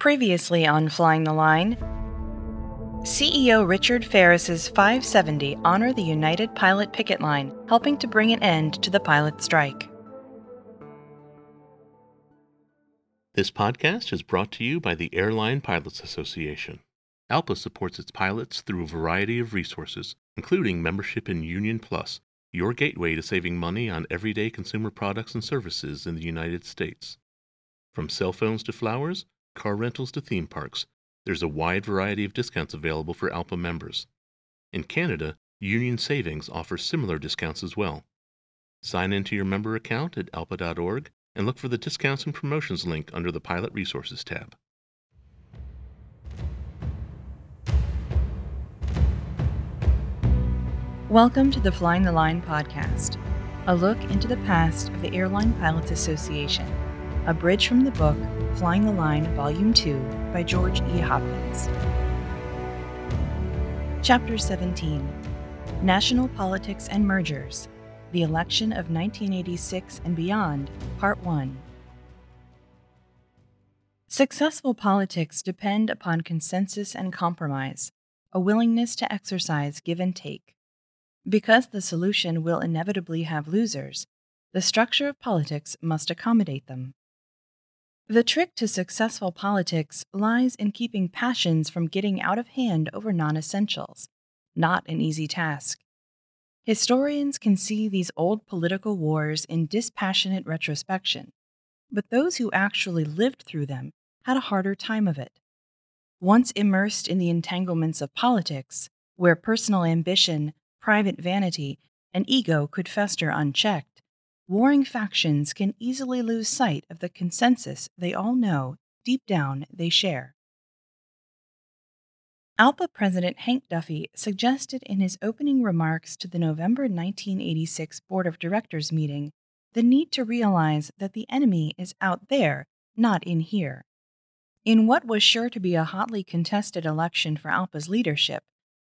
Previously on Flying the Line, CEO Richard Ferris's 570 honor the United Pilot Picket Line, helping to bring an end to the pilot strike. This podcast is brought to you by the Airline Pilots Association. ALPA supports its pilots through a variety of resources, including membership in Union Plus, your gateway to saving money on everyday consumer products and services in the United States. From cell phones to flowers, car rentals to theme parks, there's a wide variety of discounts available for ALPA members. In Canada, Union Savings offers similar discounts as well. Sign into your member account at alpa.org and look for the discounts and promotions link under the Pilot Resources tab. Welcome to the Flying the Line podcast, a look into the past of the Airline Pilots Association, a bridge from the book Flying the Line, Volume 2 by George E. Hopkins. Chapter 17 National Politics and Mergers The Election of 1986 and Beyond, Part 1. Successful politics depend upon consensus and compromise, a willingness to exercise give and take. Because the solution will inevitably have losers, the structure of politics must accommodate them. The trick to successful politics lies in keeping passions from getting out of hand over non essentials, not an easy task. Historians can see these old political wars in dispassionate retrospection, but those who actually lived through them had a harder time of it. Once immersed in the entanglements of politics, where personal ambition, private vanity, and ego could fester unchecked, warring factions can easily lose sight of the consensus they all know deep down they share. ALPA President Hank Duffy suggested in his opening remarks to the November 1986 Board of Directors meeting the need to realize that the enemy is out there, not in here. In what was sure to be a hotly contested election for ALPA's leadership,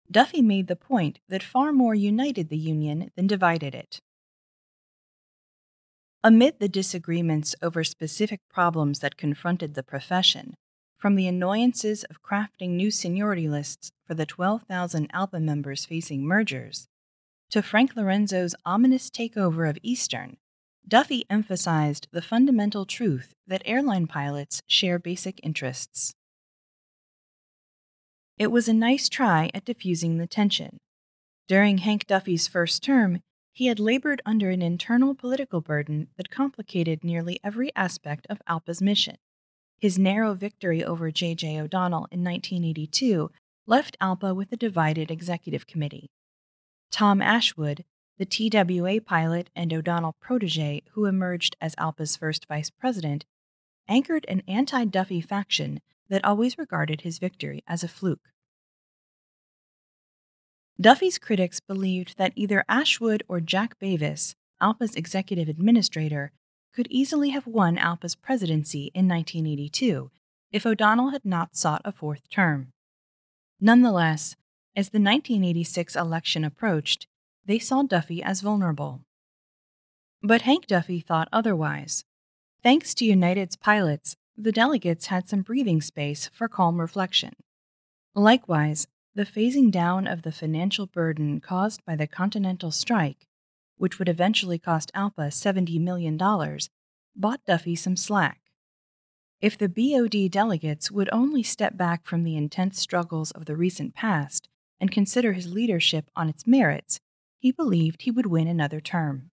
Duffy made the point that far more united the Union than divided it. Amid the disagreements over specific problems that confronted the profession, from the annoyances of crafting new seniority lists for the 12,000 ALPA members facing mergers, to Frank Lorenzo's ominous takeover of Eastern, Duffy emphasized the fundamental truth that airline pilots share basic interests. It was a nice try at diffusing the tension. During Hank Duffy's first term, he had labored under an internal political burden that complicated nearly every aspect of ALPA's mission. His narrow victory over J.J. O'Donnell in 1982 left ALPA with a divided executive committee. Tom Ashwood, the TWA pilot and O'Donnell protege who emerged as ALPA's first vice president, anchored an anti Duffy faction that always regarded his victory as a fluke. Duffy's critics believed that either Ashwood or Jack Bavis, ALPA's executive administrator, could easily have won ALPA's presidency in 1982 if O'Donnell had not sought a fourth term. Nonetheless, as the 1986 election approached, they saw Duffy as vulnerable. But Hank Duffy thought otherwise. Thanks to United's pilots, the delegates had some breathing space for calm reflection. Likewise, the phasing down of the financial burden caused by the Continental strike, which would eventually cost ALPA $70 million, bought Duffy some slack. If the BOD delegates would only step back from the intense struggles of the recent past and consider his leadership on its merits, he believed he would win another term.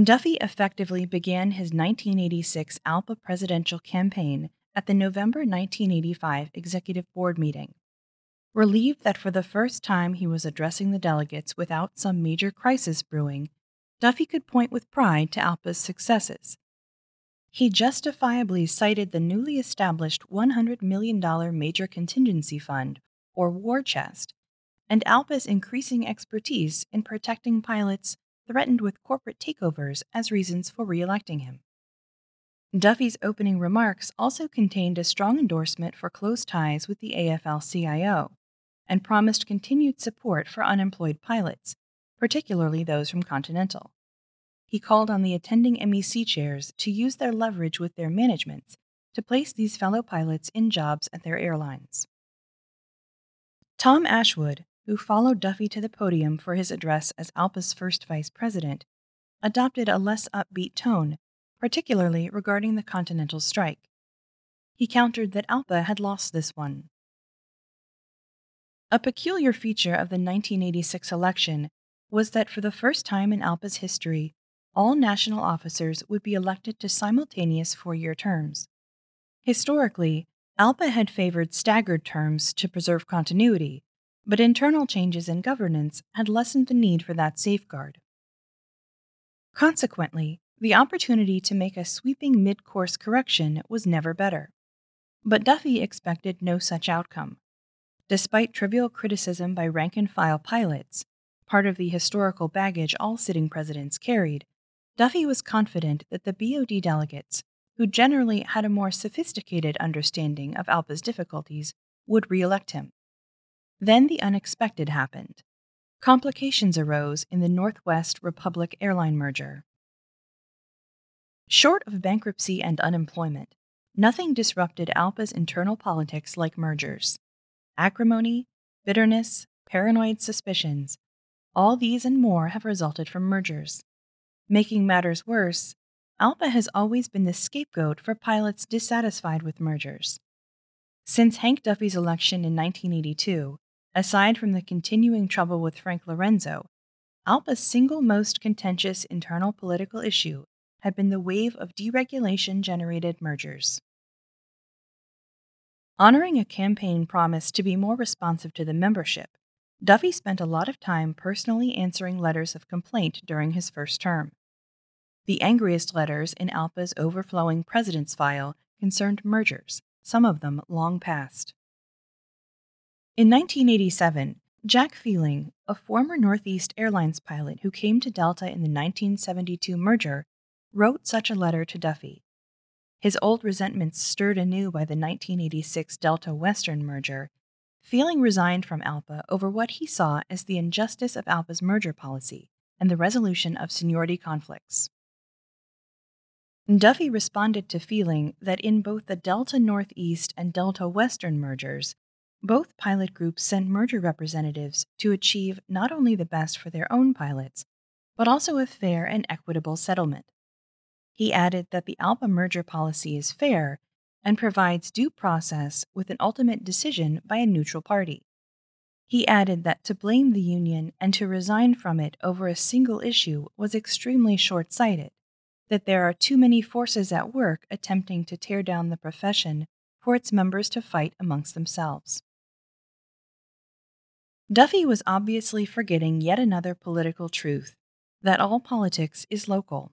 Duffy effectively began his 1986 ALPA presidential campaign at the November 1985 Executive Board meeting. Relieved that for the first time he was addressing the delegates without some major crisis brewing, Duffy could point with pride to ALPA's successes. He justifiably cited the newly established $100 million Major Contingency Fund, or War Chest, and ALPA's increasing expertise in protecting pilots threatened with corporate takeovers as reasons for re-electing him. Duffy's opening remarks also contained a strong endorsement for close ties with the AFL CIO and promised continued support for unemployed pilots, particularly those from Continental. He called on the attending MEC chairs to use their leverage with their managements to place these fellow pilots in jobs at their airlines. Tom Ashwood, who followed Duffy to the podium for his address as ALPA's first vice president, adopted a less upbeat tone, particularly regarding the Continental strike. He countered that ALPA had lost this one. A peculiar feature of the 1986 election was that for the first time in ALPA's history, all national officers would be elected to simultaneous four year terms. Historically, ALPA had favored staggered terms to preserve continuity, but internal changes in governance had lessened the need for that safeguard. Consequently, the opportunity to make a sweeping mid course correction was never better. But Duffy expected no such outcome. Despite trivial criticism by rank and file pilots, part of the historical baggage all sitting presidents carried, Duffy was confident that the BOD delegates, who generally had a more sophisticated understanding of ALPA's difficulties, would re elect him. Then the unexpected happened. Complications arose in the Northwest Republic airline merger. Short of bankruptcy and unemployment, nothing disrupted ALPA's internal politics like mergers. Acrimony, bitterness, paranoid suspicions, all these and more have resulted from mergers. Making matters worse, ALPA has always been the scapegoat for pilots dissatisfied with mergers. Since Hank Duffy's election in 1982, aside from the continuing trouble with Frank Lorenzo, ALPA's single most contentious internal political issue had been the wave of deregulation generated mergers. Honoring a campaign promise to be more responsive to the membership, Duffy spent a lot of time personally answering letters of complaint during his first term. The angriest letters in ALPA's overflowing president's file concerned mergers, some of them long past. In 1987, Jack Feeling, a former Northeast Airlines pilot who came to Delta in the 1972 merger, wrote such a letter to Duffy. His old resentments stirred anew by the 1986 Delta Western merger, Feeling resigned from ALPA over what he saw as the injustice of ALPA's merger policy and the resolution of seniority conflicts. Duffy responded to Feeling that in both the Delta Northeast and Delta Western mergers, both pilot groups sent merger representatives to achieve not only the best for their own pilots, but also a fair and equitable settlement. He added that the ALPA merger policy is fair and provides due process with an ultimate decision by a neutral party. He added that to blame the union and to resign from it over a single issue was extremely short sighted, that there are too many forces at work attempting to tear down the profession for its members to fight amongst themselves. Duffy was obviously forgetting yet another political truth that all politics is local.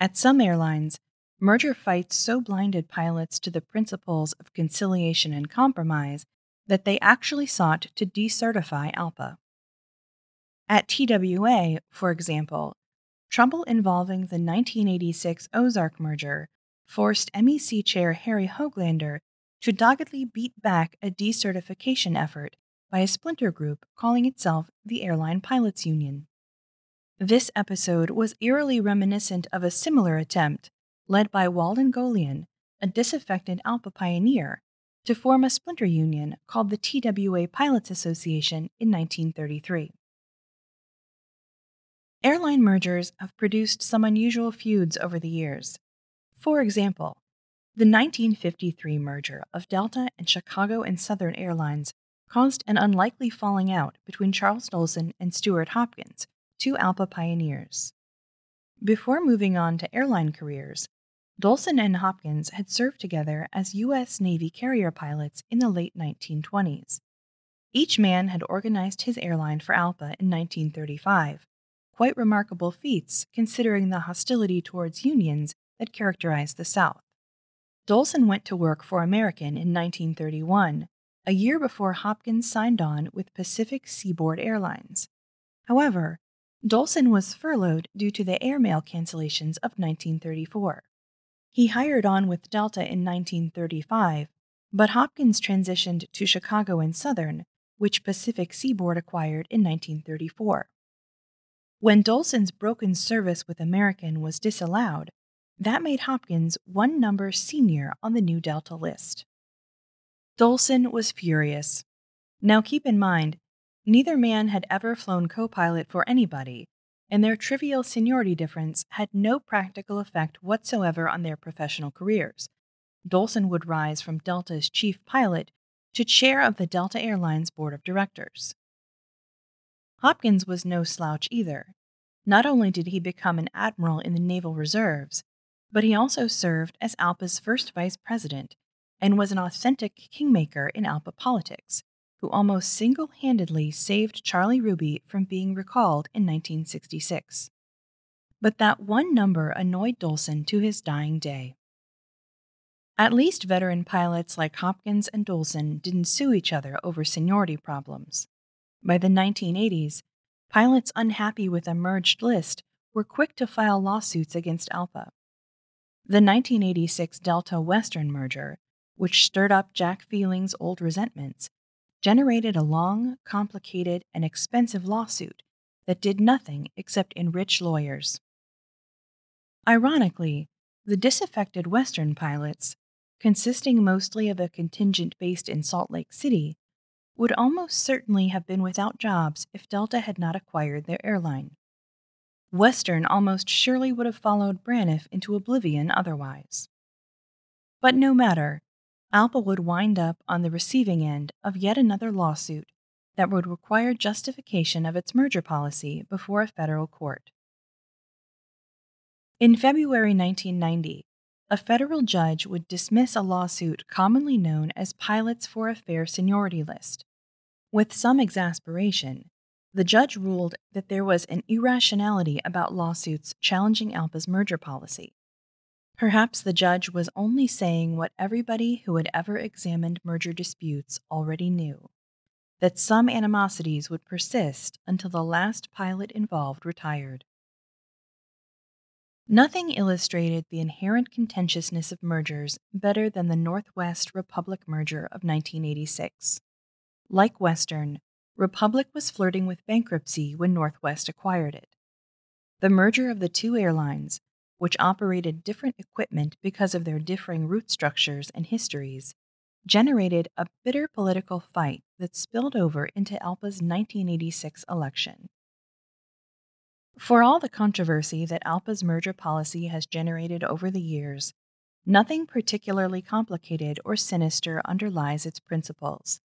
At some airlines, merger fights so blinded pilots to the principles of conciliation and compromise that they actually sought to decertify ALPA. At TWA, for example, trouble involving the 1986 Ozark merger forced MEC Chair Harry Hoglander to doggedly beat back a decertification effort by a splinter group calling itself the Airline Pilots Union. This episode was eerily reminiscent of a similar attempt, led by Walden Golian, a disaffected ALPA pioneer, to form a splinter union called the TWA Pilots Association in 1933. Airline mergers have produced some unusual feuds over the years. For example, the 1953 merger of Delta and Chicago and Southern Airlines caused an unlikely falling out between Charles Dolson and Stuart Hopkins, two ALPA pioneers. Before moving on to airline careers, Dolson and Hopkins had served together as U.S. Navy carrier pilots in the late 1920s. Each man had organized his airline for ALPA in 1935, quite remarkable feats considering the hostility towards unions that characterized the South. Dolson went to work for American in 1931, a year before Hopkins signed on with Pacific Seaboard Airlines. However, Dolson was furloughed due to the airmail cancellations of 1934. He hired on with Delta in 1935, but Hopkins transitioned to Chicago and Southern, which Pacific Seaboard acquired in 1934. When Dolson's broken service with American was disallowed, That made Hopkins one number senior on the new Delta list. Dolson was furious. Now keep in mind, neither man had ever flown co pilot for anybody, and their trivial seniority difference had no practical effect whatsoever on their professional careers. Dolson would rise from Delta's chief pilot to chair of the Delta Airlines board of directors. Hopkins was no slouch either. Not only did he become an admiral in the Naval Reserves, but he also served as ALPA's first vice president and was an authentic kingmaker in ALPA politics, who almost single handedly saved Charlie Ruby from being recalled in 1966. But that one number annoyed Dolson to his dying day. At least veteran pilots like Hopkins and Dolson didn't sue each other over seniority problems. By the 1980s, pilots unhappy with a merged list were quick to file lawsuits against ALPA. The 1986 Delta Western merger, which stirred up Jack Feeling's old resentments, generated a long, complicated, and expensive lawsuit that did nothing except enrich lawyers. Ironically, the disaffected Western pilots, consisting mostly of a contingent based in Salt Lake City, would almost certainly have been without jobs if Delta had not acquired their airline. Western almost surely would have followed Braniff into oblivion otherwise. But no matter, ALPA would wind up on the receiving end of yet another lawsuit that would require justification of its merger policy before a federal court. In February 1990, a federal judge would dismiss a lawsuit commonly known as Pilots for a Fair Seniority List. With some exasperation, the judge ruled that there was an irrationality about lawsuits challenging ALPA's merger policy. Perhaps the judge was only saying what everybody who had ever examined merger disputes already knew that some animosities would persist until the last pilot involved retired. Nothing illustrated the inherent contentiousness of mergers better than the Northwest Republic merger of 1986. Like Western, Republic was flirting with bankruptcy when Northwest acquired it. The merger of the two airlines, which operated different equipment because of their differing route structures and histories, generated a bitter political fight that spilled over into ALPA's 1986 election. For all the controversy that ALPA's merger policy has generated over the years, nothing particularly complicated or sinister underlies its principles.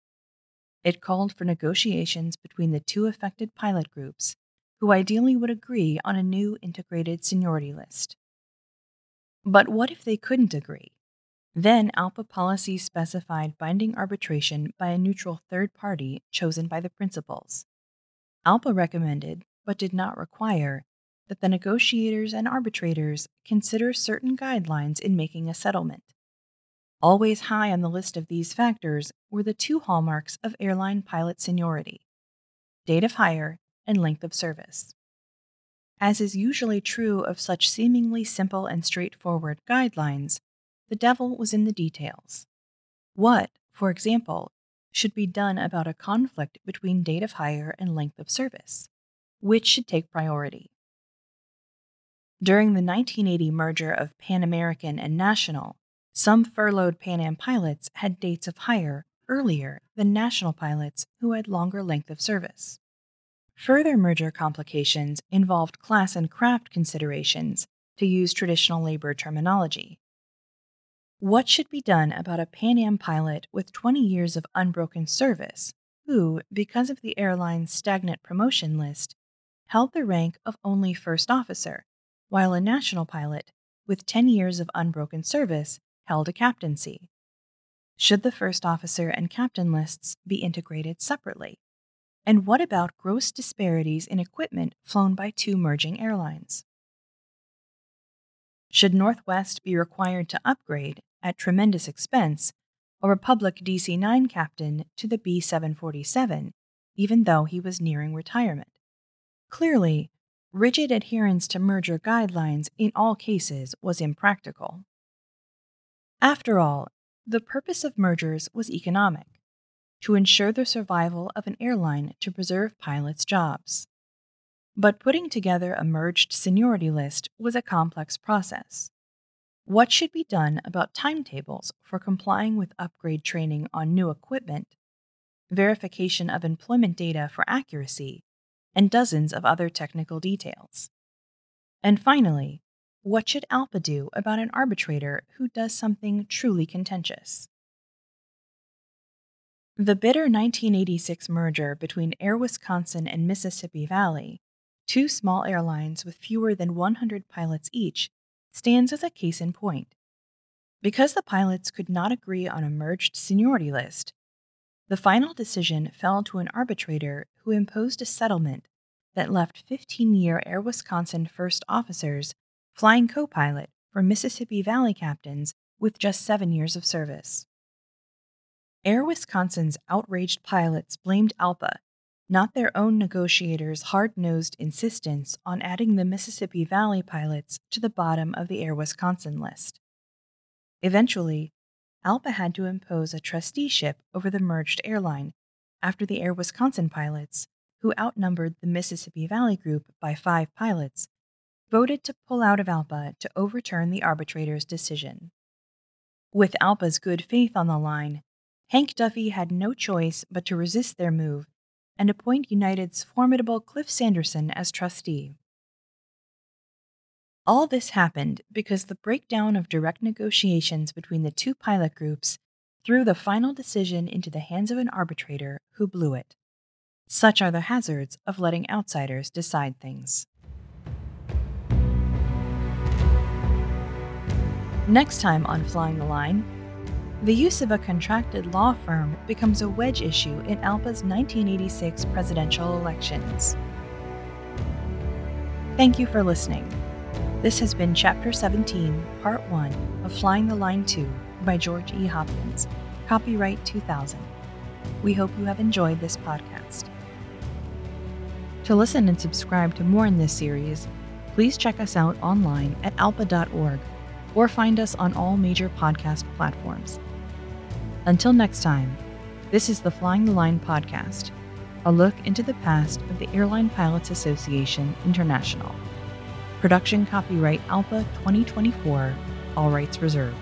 It called for negotiations between the two affected pilot groups, who ideally would agree on a new integrated seniority list. But what if they couldn't agree? Then ALPA policy specified binding arbitration by a neutral third party chosen by the principals. ALPA recommended but did not require, that the negotiators and arbitrators consider certain guidelines in making a settlement. Always high on the list of these factors were the two hallmarks of airline pilot seniority date of hire and length of service. As is usually true of such seemingly simple and straightforward guidelines, the devil was in the details. What, for example, should be done about a conflict between date of hire and length of service? which should take priority. During the 1980 merger of Pan American and National, some furloughed Pan Am pilots had dates of hire earlier than national pilots who had longer length of service. Further merger complications involved class and craft considerations, to use traditional labor terminology. What should be done about a Pan Am pilot with 20 years of unbroken service who, because of the airline's stagnant promotion list, held the rank of only first officer, while a national pilot, with 10 years of unbroken service, held a captaincy. Should the first officer and captain lists be integrated separately? And what about gross disparities in equipment flown by two merging airlines? Should Northwest be required to upgrade, at tremendous expense, a Republic DC 9 captain to the B 747, even though he was nearing retirement? Clearly, rigid adherence to merger guidelines in all cases was impractical. After all, the purpose of mergers was economic to ensure the survival of an airline to preserve pilots' jobs. But putting together a merged seniority list was a complex process. What should be done about timetables for complying with upgrade training on new equipment, verification of employment data for accuracy, and dozens of other technical details? And finally, what should ALPA do about an arbitrator who does something truly contentious? The bitter 1986 merger between Air Wisconsin and Mississippi Valley, two small airlines with fewer than 100 pilots each, stands as a case in point. Because the pilots could not agree on a merged seniority list, the final decision fell to an arbitrator who imposed a settlement that left 15 year Air Wisconsin first officers flying co pilot for Mississippi Valley captains with just seven years of service. Air Wisconsin's outraged pilots blamed ALPA, not their own negotiators' hard nosed insistence on adding the Mississippi Valley pilots to the bottom of the Air Wisconsin list. Eventually, ALPA had to impose a trusteeship over the merged airline after the Air Wisconsin pilots, who outnumbered the Mississippi Valley group by five pilots, voted to pull out of ALPA to overturn the arbitrator's decision. With ALPA's good faith on the line, Hank Duffy had no choice but to resist their move and appoint United's formidable Cliff Sanderson as trustee. All this happened because the breakdown of direct negotiations between the two pilot groups threw the final decision into the hands of an arbitrator who blew it. Such are the hazards of letting outsiders decide things. Next time on Flying the Line, the use of a contracted law firm becomes a wedge issue in ALPA's 1986 presidential elections. Thank you for listening. This has been Chapter 17, Part 1 of Flying the Line 2 by George E. Hopkins, copyright 2000. We hope you have enjoyed this podcast. To listen and subscribe to more in this series, please check us out online at alpa.org or find us on all major podcast platforms. Until next time, this is the Flying the Line podcast, a look into the past of the Airline Pilots Association International. Production copyright ALPA 2024, all rights reserved.